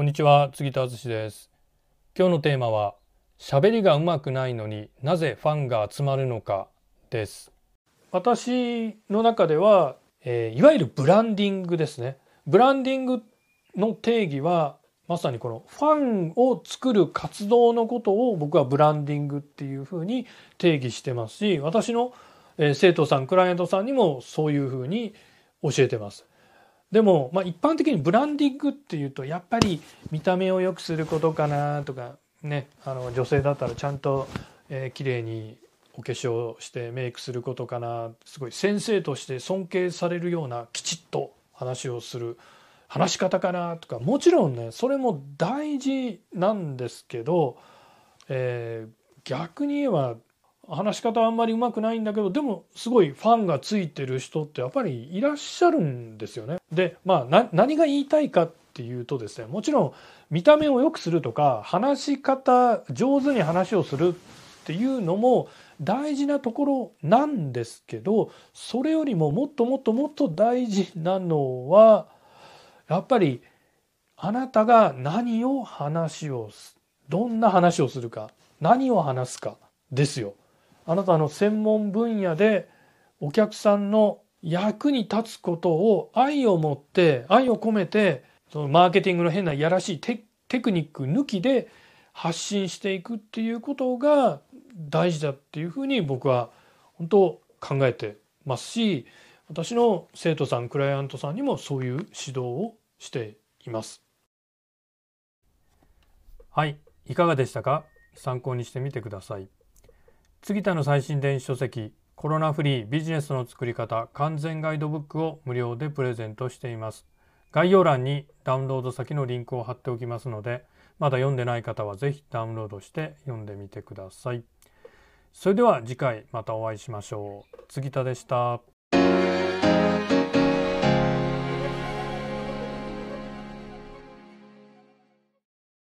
こんにちは杉田敦です。今日のテーマは喋りがうまくないのになぜファンが集まるのかです。私の中では、えー、いわゆるブランディングですね。ブランディングの定義はまさにこのファンを作る活動のことを僕はブランディングっていうふうに定義してますし私の生徒さんクライアントさんにもそういうふうに教えてます。でも、まあ、一般的にブランディングっていうとやっぱり見た目を良くすることかなとかねあの女性だったらちゃんと、えー、綺麗にお化粧してメイクすることかなすごい先生として尊敬されるようなきちっと話をする話し方かなとかもちろんねそれも大事なんですけど、えー、逆に言えば話し方あんまりうまくないんだけどでもすごいファンがついてる人ってやっぱりいらっしゃるんですよね。でまあ何が言いたいかっていうとですねもちろん見た目を良くするとか話し方上手に話をするっていうのも大事なところなんですけどそれよりももっともっともっと大事なのはやっぱりあなたが何を話をどんな話をするか何を話すかですよ。あなたの専門分野でお客さんの役に立つことを愛を持って愛を込めてそのマーケティングの変ないやらしいテクニック抜きで発信していくっていうことが大事だっていうふうに僕は本当考えてますし私の生徒さんクライアントさんにもそういう指導をしています。はいいかがでしたか？参考にしてみてください。杉田の最新電子書籍コロナフリービジネスの作り方完全ガイドブックを無料でプレゼントしています。概要欄にダウンロード先のリンクを貼っておきますのでまだ読んでない方はぜひダウンロードして読んでみてください。それでは次回またお会いしましょう。杉田でした。